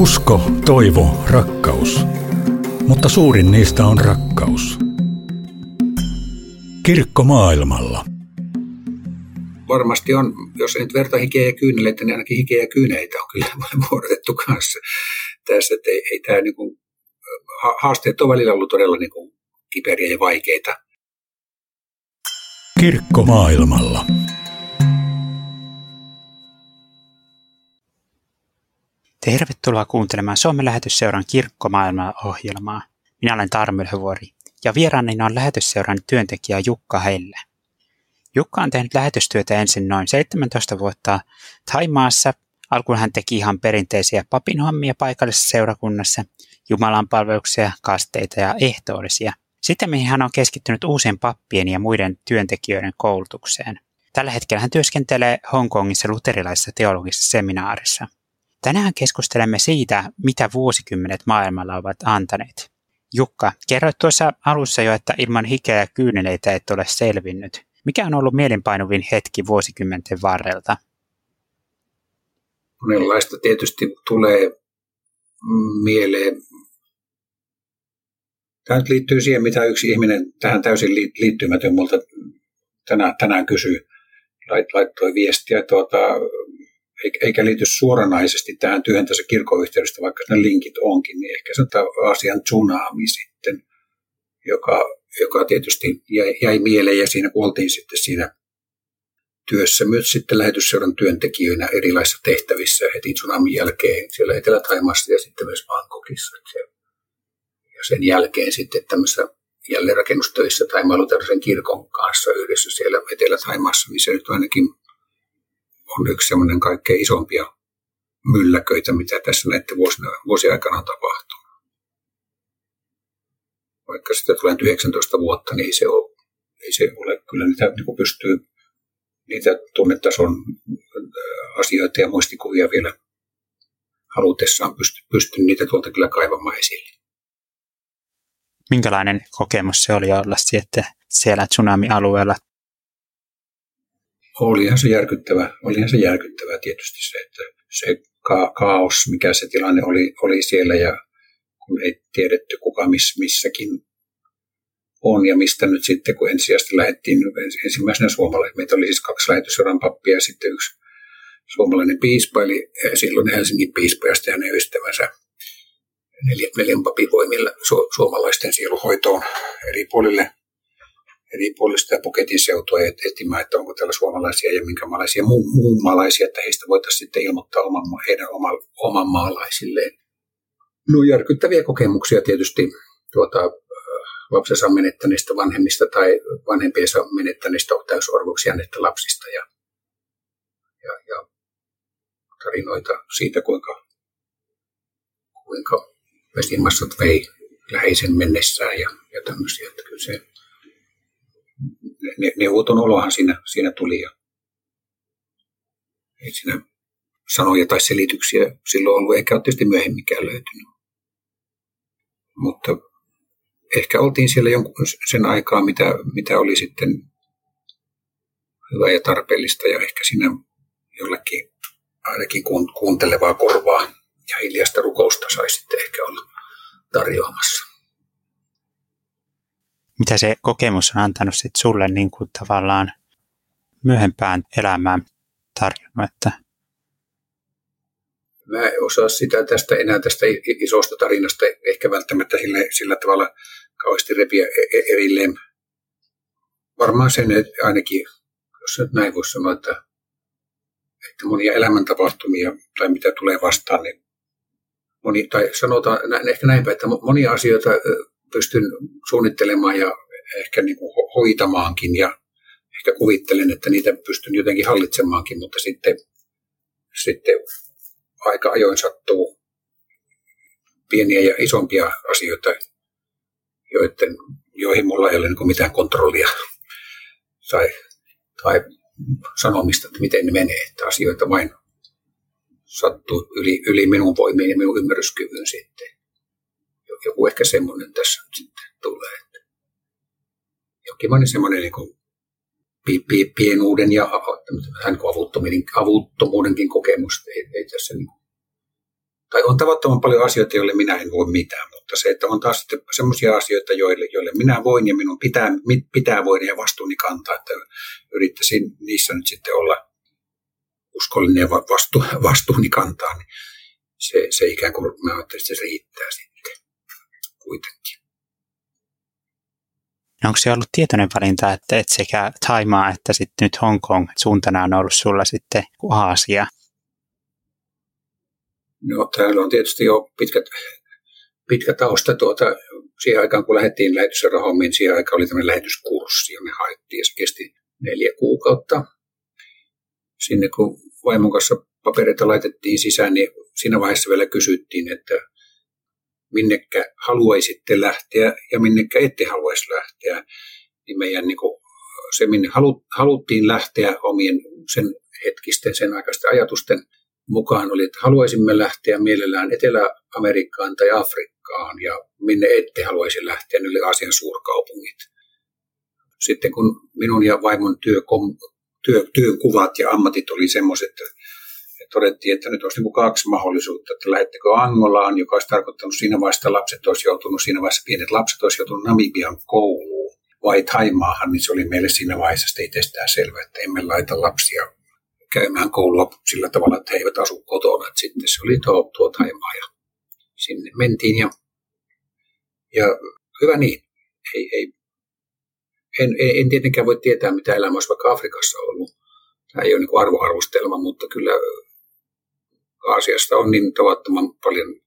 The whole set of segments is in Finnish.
Usko, toivo, rakkaus. Mutta suurin niistä on rakkaus. Kirkko maailmalla. Varmasti on, jos ei nyt verta hikeä ja kyyneleitä, niin ainakin hikeä ja kyyneitä on kyllä vuorotettu kanssa tässä. Että ei, ei tämä niin kuin, haasteet on välillä ollut todella niin kuin kiperiä ja vaikeita. Kirkko maailmalla. Tervetuloa kuuntelemaan Suomen lähetysseuran Kirkkomaailma-ohjelmaa. Minä olen Tarmo Ylhövuori ja vieraani on lähetysseuran työntekijä Jukka Helle. Jukka on tehnyt lähetystyötä ensin noin 17 vuotta Taimaassa. Alkuun hän teki ihan perinteisiä papinhommia paikallisessa seurakunnassa, Jumalan palveluksia, kasteita ja ehtoollisia. Sitten mihin hän on keskittynyt uusien pappien ja muiden työntekijöiden koulutukseen. Tällä hetkellä hän työskentelee Hongkongissa luterilaisessa teologisessa seminaarissa – Tänään keskustelemme siitä, mitä vuosikymmenet maailmalla ovat antaneet. Jukka, kerroit tuossa alussa jo, että ilman hikeä ja kyyneleitä et ole selvinnyt. Mikä on ollut mielenpainuvin hetki vuosikymmenten varrelta? Monenlaista tietysti tulee mieleen. Tämä nyt liittyy siihen, mitä yksi ihminen tähän täysin liittymätön multa tänään, tänään kysyy. Laittoi viestiä tuota, eikä liity suoranaisesti tähän työhön tässä kirkoyhteydestä, vaikka ne linkit onkin, niin ehkä se on asian tsunami sitten, joka, joka tietysti jäi, jäi mieleen ja siinä kuoltiin sitten siinä työssä myös sitten lähetysseuran työntekijöinä erilaisissa tehtävissä heti tsunamin jälkeen siellä Etelä-Taimassa ja sitten myös Bangkokissa. Ja sen jälkeen sitten tämmöisessä jälleenrakennustöissä Taimaaluterilaisen kirkon kanssa yhdessä siellä Etelä-Taimassa, missä nyt ainakin on yksi semmoinen kaikkein isompia mylläköitä, mitä tässä näiden vuosina, vuosien aikana on tapahtunut. Vaikka sitä tulee 19 vuotta, niin ei se ole, ei se ole kyllä niitä niin pystyy niitä tunnetason äh, asioita ja muistikuvia vielä halutessaan pysty, pysty niitä tuolta kyllä kaivamaan esille. Minkälainen kokemus se oli olla sitten siellä tsunami-alueella olihan se järkyttävä, olihan se järkyttävä tietysti se, että se ka- kaos, mikä se tilanne oli, oli siellä ja kun ei tiedetty kuka miss, missäkin on ja mistä nyt sitten, kun ensisijaisesti lähdettiin ensimmäisenä suomalainen. Meitä oli siis kaksi lähetysoran pappia ja sitten yksi suomalainen piispa, eli eh, silloin Helsingin piispa ja sitten hänen ystävänsä neljän papin voimilla su- suomalaisten sieluhoitoon eri puolille eri puolista ja puketin seutua etsimään, että onko täällä suomalaisia ja minkälaisia muu, muun maalaisia, että heistä voitaisiin sitten ilmoittaa oman, heidän oman, oman maalaisilleen. No järkyttäviä kokemuksia tietysti tuota, lapsensa menettäneistä vanhemmista tai vanhempiensa menettäneistä täysorvoksi näistä lapsista ja, ja, ja tarinoita siitä, kuinka, kuinka vesimassat vei läheisen mennessään ja, ja tämmöisiä. Että kyllä se, neuvoton olohan siinä, siinä tuli. Ja ei siinä sanoja tai selityksiä silloin ollut, eikä ole tietysti myöhemminkään löytynyt. Mutta ehkä oltiin siellä jonkun sen aikaa, mitä, mitä oli sitten hyvä ja tarpeellista ja ehkä siinä jollakin ainakin kuuntelevaa korvaa ja hiljaista rukousta saisi sitten ehkä olla tarjoamassa mitä se kokemus on antanut sit sulle niin kuin tavallaan myöhempään elämään tarjonnut? Että... Mä en osaa sitä tästä enää tästä isosta tarinasta ehkä välttämättä sillä, sillä tavalla kauheasti repiä e-, e-, erilleen. Varmaan sen että ainakin, jos nyt näin voisi sanoa, että, että monia elämäntapahtumia tai mitä tulee vastaan, niin moni, tai sanotaan ehkä näinpä, että monia asioita pystyn suunnittelemaan ja ehkä niin kuin hoitamaankin ja ehkä kuvittelen, että niitä pystyn jotenkin hallitsemaankin, mutta sitten, sitten aika ajoin sattuu pieniä ja isompia asioita, joiden, joihin mulla ei ole niin mitään kontrollia tai, tai sanomista, että miten ne menee, että asioita vain sattuu yli, yli minun voimiin ja minun ymmärryskyvyn sitten joku ehkä semmoinen tässä sitten tulee. Jokin semmoinen niin kuin pienuuden ja hän avuttomuudenkin kokemus ei, ei tässä niin tai on tavattoman paljon asioita, joille minä en voi mitään, mutta se, että on taas sellaisia asioita, joille, joille minä voin ja minun pitää, pitää voida ja vastuuni kantaa, että yrittäisin niissä nyt sitten olla uskollinen ja vastu, vastuuni kantaa, niin se, se ikään kuin mä ajattelin, että se riittää sitten kuitenkin. No onko se ollut tietoinen valinta, että et sekä Taimaa että sitten nyt Hongkong suuntana on ollut sulla sitten Aasia? No täällä on tietysti jo pitkät, pitkä tausta tuota, siihen aikaan, kun lähdettiin lähetysrahommiin, siihen aikaan oli tämmöinen lähetyskurssi, ja me haettiin, ja se kesti neljä kuukautta. Sinne kun vaimon kanssa papereita laitettiin sisään, niin siinä vaiheessa vielä kysyttiin, että minnekä haluaisitte lähteä ja minnekä ette haluaisi lähteä. Niin meidän niin kuin, se, minne haluttiin lähteä omien sen hetkisten, sen aikaisten ajatusten mukaan oli, että haluaisimme lähteä mielellään Etelä-Amerikkaan tai Afrikkaan ja minne ette haluaisi lähteä, oli Aasian suurkaupungit. Sitten kun minun ja vaimon työ, työ, työkuvat ja ammatit oli semmoiset, että todettiin, että nyt olisi niin kaksi mahdollisuutta, että lähettekö Angolaan, joka olisi tarkoittanut siinä vaiheessa, että lapset olisi joutunut, siinä vaiheessa pienet lapset olisi joutunut Namibian kouluun, vai Taimaahan, niin se oli meille siinä vaiheessa itsestään selvä, että emme laita lapsia käymään koulua sillä tavalla, että he eivät asu kotona. Että sitten se oli tuo, tuo Taimaa ja sinne mentiin ja, ja hyvä niin. Ei, ei, en, en, tietenkään voi tietää, mitä elämä olisi vaikka Afrikassa ollut. Tämä ei ole niin arvoarvostelma, mutta kyllä Aasiasta on niin tavattoman paljon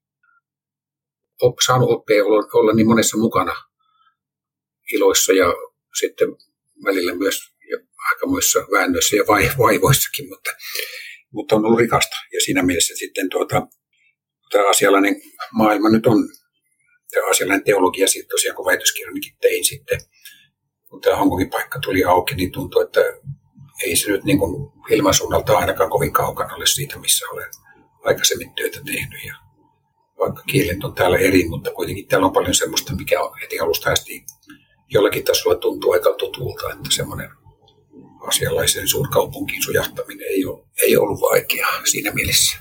saanut oppia olla, olla niin monessa mukana iloissa ja sitten välillä myös aikamoissa väännöissä ja vaivoissakin, mutta, mutta on ollut rikasta. Ja siinä mielessä sitten tuota, tämä asialainen maailma nyt on, tämä asialainen teologia sitten tosiaan, kun väitöskirjanikin tein sitten, kun tämä Hongkongin paikka tuli auki, niin tuntuu, että ei se nyt niin kuin ilmansuunnalta ainakaan kovin kaukana ole siitä, missä olen aikaisemmin työtä tehnyt. Ja vaikka kielet on täällä eri, mutta kuitenkin täällä on paljon semmoista, mikä on heti alusta asti jollakin tasolla tuntuu aika tutulta, että semmoinen asialaisen suurkaupunkiin sujahtaminen ei, ole, ei ollut vaikeaa siinä mielessä.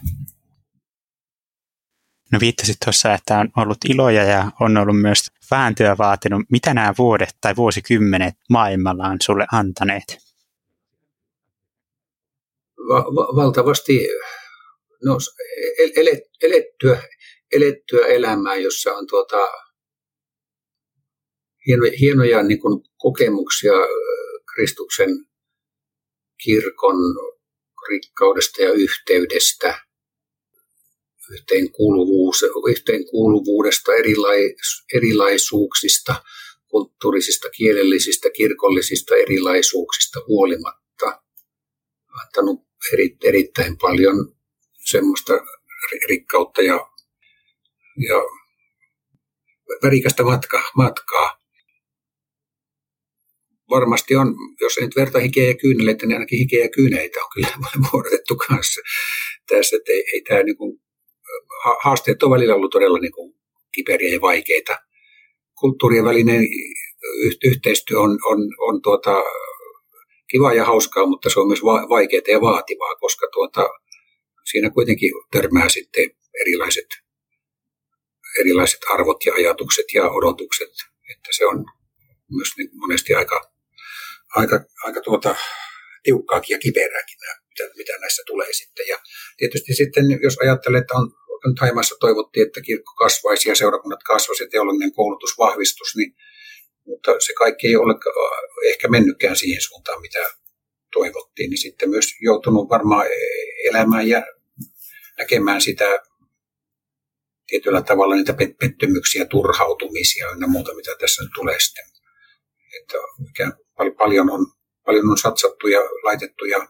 No viittasit tuossa, että on ollut iloja ja on ollut myös vääntöä vaatinut. Mitä nämä vuodet tai vuosikymmenet maailmalla on sulle antaneet? Va- va- valtavasti no, elet, elettyä, elettyä elämää, jossa on tuota, hienoja, hienoja niin kuin kokemuksia Kristuksen kirkon rikkaudesta ja yhteydestä, yhteenkuuluvuus, yhteenkuuluvuudesta, erilais, erilaisuuksista, kulttuurisista, kielellisistä, kirkollisista erilaisuuksista huolimatta. Antanut eri, erittäin paljon semmoista rikkautta ja, ja värikästä matka, matkaa varmasti on, jos ei nyt verta hikeä ja kyyneleitä, niin ainakin hikeä ja kyyneitä on kyllä muodotettu kanssa tässä. Että ei, ei tämä niin kuin, haasteet on välillä ollut todella niin kuin kiperiä ja vaikeita. Kulttuurien välinen yhteistyö on, on, on tuota, kiva ja hauskaa, mutta se on myös vaikeaa ja vaativaa, koska tuota, siinä kuitenkin törmää sitten erilaiset, erilaiset arvot ja ajatukset ja odotukset. Että se on myös niin monesti aika aika, aika tuota, tiukkaakin ja kiperääkin, mitä, mitä näissä tulee sitten. Ja tietysti sitten, jos ajattelee, että on nyt Haimassa toivottiin, että kirkko kasvaisi ja seurakunnat kasvaisi ja teologinen koulutus vahvistus, niin, mutta se kaikki ei ole ehkä mennytkään siihen suuntaan, mitä toivottiin, niin sitten myös joutunut varmaan elämään ja näkemään sitä tietyllä tavalla niitä pettymyksiä, turhautumisia ja muuta, mitä tässä nyt tulee sitten. Että paljon on, paljon on satsattu ja laitettu ja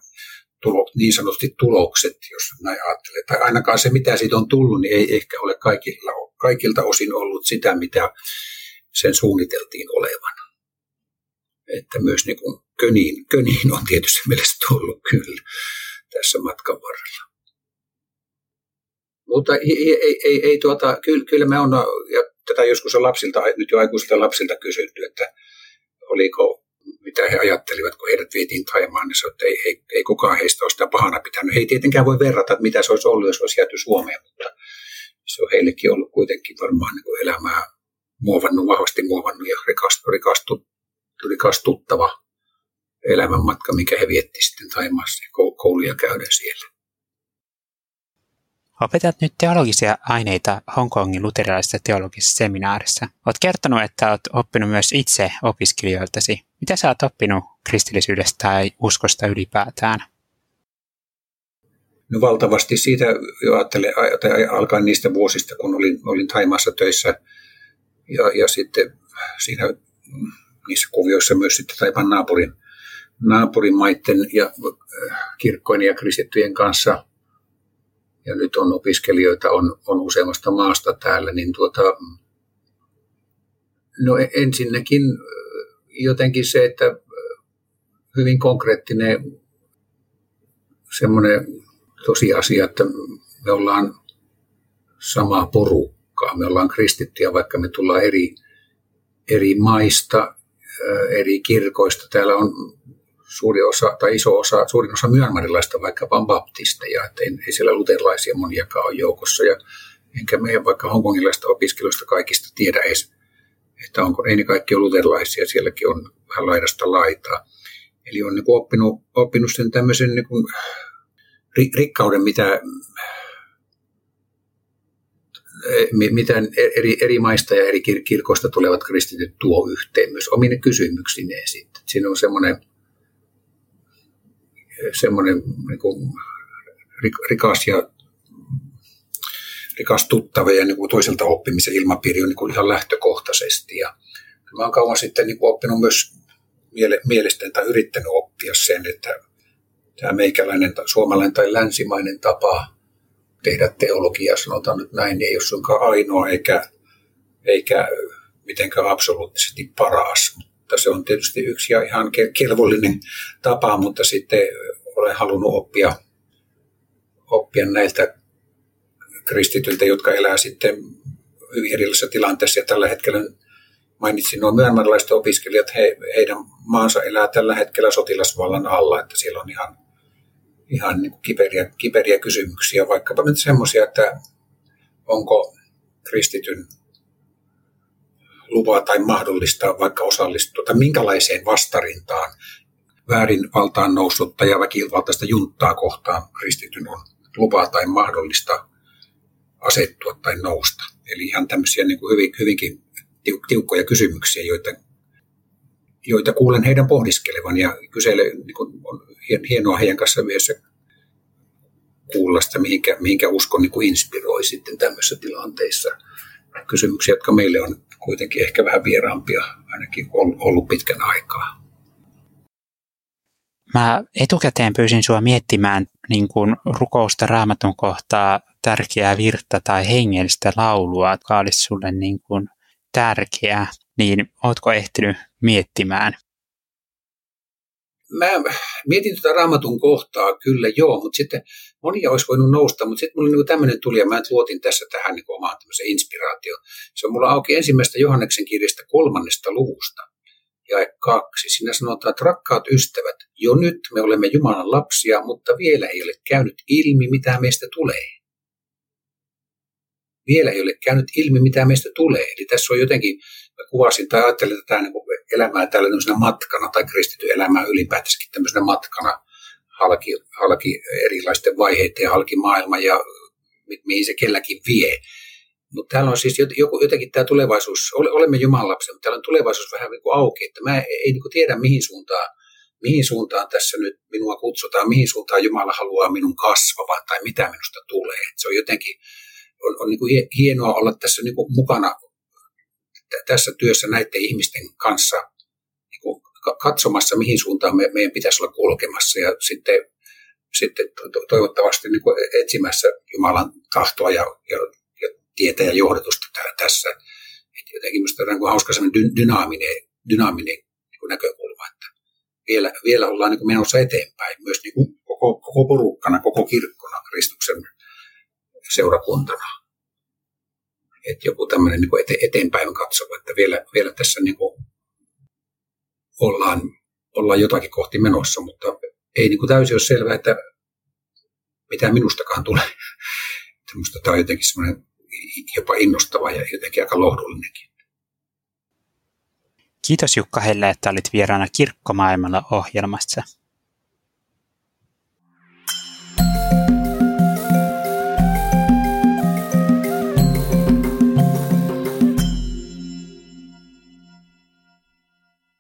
tulo, niin sanotusti tulokset, jos näin ajattelee. Tai ainakaan se, mitä siitä on tullut, niin ei ehkä ole kaikilla, kaikilta osin ollut sitä, mitä sen suunniteltiin olevan. Että myös niin kuin köniin, köniin on tietysti mielessä tullut kyllä tässä matkan varrella. Mutta ei, ei, ei, ei tuota, kyllä, kyllä me on, ja tätä joskus on lapsilta, nyt jo aikuisilta lapsilta kysytty, että oliko mitä he ajattelivat, kun heidät vietiin Taimaan, niin se, että ei, ei, ei kukaan heistä ole sitä pahana pitänyt. He ei tietenkään voi verrata, että mitä se olisi ollut, jos olisi jääty Suomeen, mutta se on heillekin ollut kuitenkin varmaan niin kuin elämää muovannut, vahvasti muovannut ja rikastu, rikastu, rikastuttava elämänmatka, mikä he vietti sitten Taimaassa kouluja käydä siellä. Opetat nyt teologisia aineita Hongkongin luterilaisessa teologisessa seminaarissa. Olet kertonut, että olet oppinut myös itse opiskelijoiltasi. Mitä sä oot oppinut kristillisyydestä tai uskosta ylipäätään? No valtavasti siitä jo ajattelen, tai alkaen niistä vuosista, kun olin, olin Taimaassa töissä ja, ja sitten siinä niissä kuvioissa myös sitten Taipan naapurin, naapurimaiden ja äh, kirkkojen ja kristittyjen kanssa – ja nyt on opiskelijoita on, on useammasta maasta täällä, niin tuota, no e, ensinnäkin jotenkin se, että hyvin konkreettinen semmoinen tosiasia, että me ollaan samaa porukkaa. Me ollaan kristittyjä, vaikka me tullaan eri, eri maista, eri kirkoista. Täällä on suuri osa tai iso osa, suurin osa myönmarilaista vaikkapa baptisteja, että ei, siellä luterilaisia moniakaan ole joukossa. Ja enkä meidän vaikka hongkongilaista opiskeluista kaikista tiedä edes, että onko, ei ne kaikki ole luterilaisia, sielläkin on vähän laidasta laitaa. Eli on niin kuin oppinut, oppinut sen tämmöisen niin kuin rikkauden, mitä, mitä eri, eri maista ja eri kirkoista tulevat kristityt tuo yhteen myös omine kysymyksineen sitten. Siinä on semmoinen semmoinen niin kuin rikas ja rikastuttava ja niin kuin toiselta oppimisen ilmapiiri on niin kuin ihan lähtökohtaisesti. Ja mä olen kauan sitten niin kuin oppinut myös miele, mielestäni tai yrittänyt oppia sen, että tämä meikäläinen tai suomalainen tai länsimainen tapa tehdä teologiaa, sanotaan nyt näin, niin ei ole suinkaan ainoa eikä, eikä mitenkään absoluuttisesti paras. Mutta se on tietysti yksi ja ihan kelvollinen tapa, mutta sitten olen halunnut oppia, oppia näiltä kristityiltä, jotka elää sitten hyvin erilaisissa tilanteissa. Ja tällä hetkellä mainitsin nuo myönmarilaiset opiskelijat, he, heidän maansa elää tällä hetkellä sotilasvallan alla, että siellä on ihan, ihan niin kiperiä, kiperiä kysymyksiä, vaikkapa nyt semmoisia, että onko kristityn lupaa tai mahdollistaa vaikka osallistua, tai minkälaiseen vastarintaan väärin valtaan noussutta ja väkivaltaista junttaa kohtaan kristityn on lupaa tai mahdollista asettua tai nousta. Eli ihan tämmöisiä niin kuin hyvin, hyvinkin tiukkoja kysymyksiä, joita, joita kuulen heidän pohdiskelevan ja kysele, niin kuin on hienoa heidän kanssa yhdessä kuulla sitä, mihinkä, mihinkä usko niin kuin inspiroi sitten tämmöisissä tilanteissa. Kysymyksiä, jotka meille on kuitenkin ehkä vähän vieraampia, ainakin ollut pitkän aikaa. Mä etukäteen pyysin sua miettimään niin kuin rukousta raamatun kohtaa tärkeää virta tai hengellistä laulua, joka olisi sulle niin kuin tärkeää, niin ootko ehtinyt miettimään? Mä mietin tuota raamatun kohtaa kyllä joo, mutta sitten monia olisi voinut nousta, mutta sitten mulla niin tämmöinen tuli ja mä luotin tässä tähän niin omaan tämmöiseen inspiraatioon. Se on mulla auki ensimmäistä Johanneksen kirjasta kolmannesta luvusta jae kaksi. Siinä sanotaan, että rakkaat ystävät, jo nyt me olemme Jumalan lapsia, mutta vielä ei ole käynyt ilmi, mitä meistä tulee. Vielä ei ole käynyt ilmi, mitä meistä tulee. Eli tässä on jotenkin, mä kuvasin tai ajattelin tätä niin elämää täällä tämmöisenä matkana tai kristitty elämää ylipäätänsäkin tämmöisenä matkana halki, halki erilaisten vaiheiden ja halki maailma ja mihin se kelläkin vie. Mutta täällä on siis joku, jotenkin tämä tulevaisuus, olemme Jumalan lapsia, mutta täällä on tulevaisuus vähän niin kuin auki, että mä ei niin kuin tiedä mihin suuntaan, mihin suuntaan tässä nyt minua kutsutaan, mihin suuntaan Jumala haluaa minun kasvavan tai mitä minusta tulee. Et se on jotenkin, on, on niin kuin hienoa olla tässä niin kuin mukana tässä työssä näiden ihmisten kanssa niin kuin katsomassa, mihin suuntaan me, meidän pitäisi olla kulkemassa ja sitten, sitten toivottavasti niin kuin etsimässä Jumalan tahtoa ja, ja tietä ja johdatusta tässä. Et jotenkin minusta on hauska sellainen dynaaminen, dynaaminen niin näkökulma, että vielä, vielä ollaan niin menossa eteenpäin myös niin kuin koko, koko porukkana, koko kirkkona, Kristuksen seurakuntana. Että joku tämmöinen niin ete, eteenpäin katsova, että vielä, vielä tässä niin kuin ollaan, ollaan jotakin kohti menossa, mutta ei niin kuin täysin ole selvää, että mitä minustakaan tulee. Minusta tämä on jotenkin semmoinen jopa innostava ja jotenkin aika lohdullinenkin. Kiitos Jukka Helle, että olit vieraana Kirkkomaailmalla ohjelmassa.